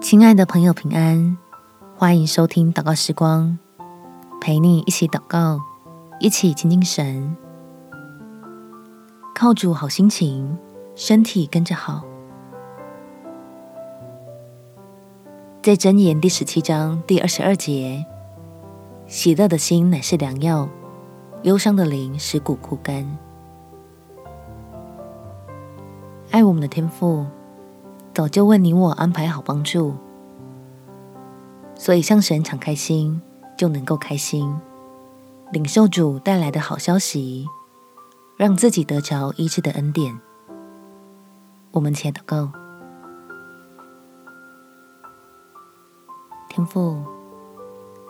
亲爱的朋友，平安！欢迎收听祷告时光，陪你一起祷告，一起亲近神，靠主好心情，身体跟着好。在箴言第十七章第二十二节，喜乐的心乃是良药，忧伤的灵使骨枯干。爱我们的天赋。早就为你我安排好帮助，所以向神敞开心，就能够开心，领受主带来的好消息，让自己得着医治的恩典。我们且祷告，天父，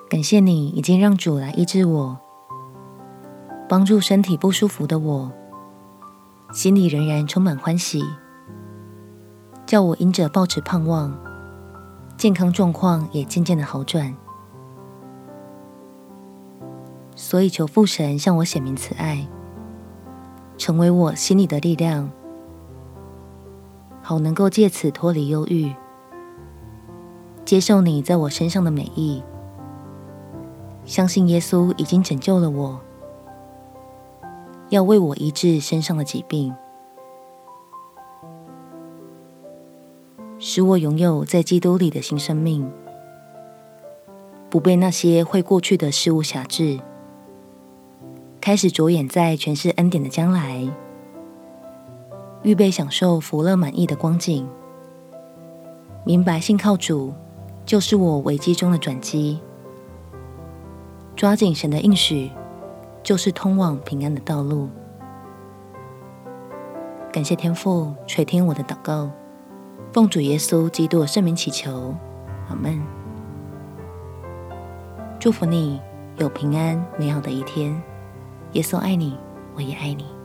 感谢你已经让主来医治我，帮助身体不舒服的我，心里仍然充满欢喜。叫我因着抱持盼望，健康状况也渐渐的好转，所以求父神向我显明慈爱，成为我心里的力量，好能够借此脱离忧郁，接受你在我身上的美意，相信耶稣已经拯救了我，要为我医治身上的疾病。使我拥有在基督里的新生命，不被那些会过去的事物辖制，开始着眼在全是恩典的将来，预备享受福乐满溢的光景。明白信靠主，就是我危机中的转机。抓紧神的应许，就是通往平安的道路。感谢天父垂听我的祷告。奉主耶稣基督的圣名祈求，阿门。祝福你有平安美好的一天。耶稣爱你，我也爱你。